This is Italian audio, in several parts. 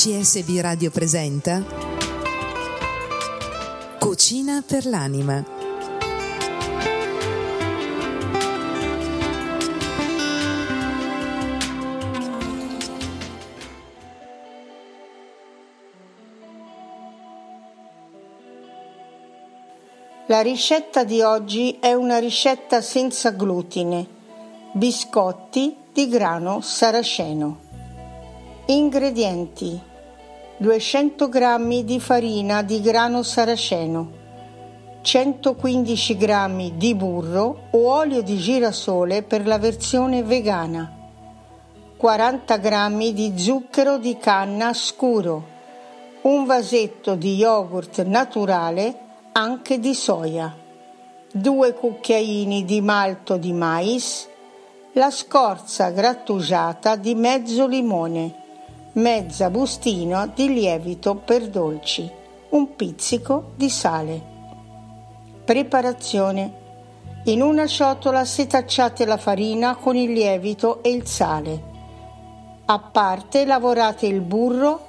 CSB Radio presenta Cucina per l'anima. La ricetta di oggi è una ricetta senza glutine, biscotti di grano saraceno. Ingredienti 200 g di farina di grano saraceno, 115 g di burro o olio di girasole per la versione vegana, 40 g di zucchero di canna scuro, un vasetto di yogurt naturale anche di soia, due cucchiaini di malto di mais, la scorza grattugiata di mezzo limone, mezza bustina di lievito per dolci, un pizzico di sale. Preparazione. In una ciotola setacciate la farina con il lievito e il sale. A parte lavorate il burro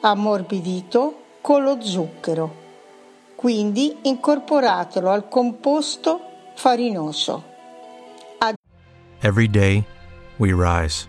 ammorbidito con lo zucchero quindi incorporatelo al composto farinoso. Ad- Every day we rise,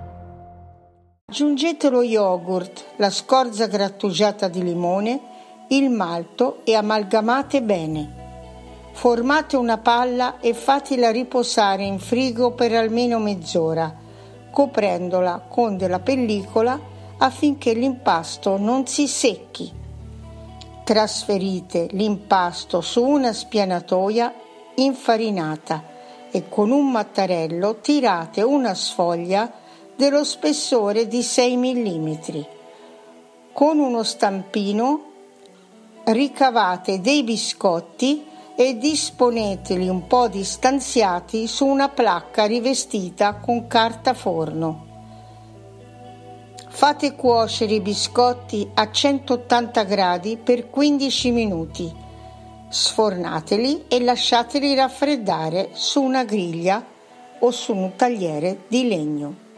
Aggiungete lo yogurt, la scorza grattugiata di limone, il malto e amalgamate bene. Formate una palla e fatela riposare in frigo per almeno mezz'ora, coprendola con della pellicola affinché l'impasto non si secchi. Trasferite l'impasto su una spianatoia infarinata e con un mattarello tirate una sfoglia dello spessore di 6 mm. Con uno stampino ricavate dei biscotti e disponeteli un po' distanziati su una placca rivestita con carta forno. Fate cuocere i biscotti a 180 gradi per 15 minuti Sfornateli e lasciateli raffreddare su una griglia o su un tagliere di legno.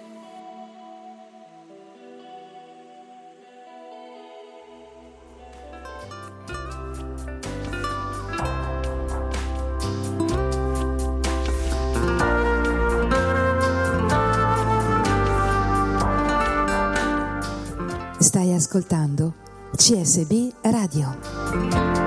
Ascoltando CSB Radio.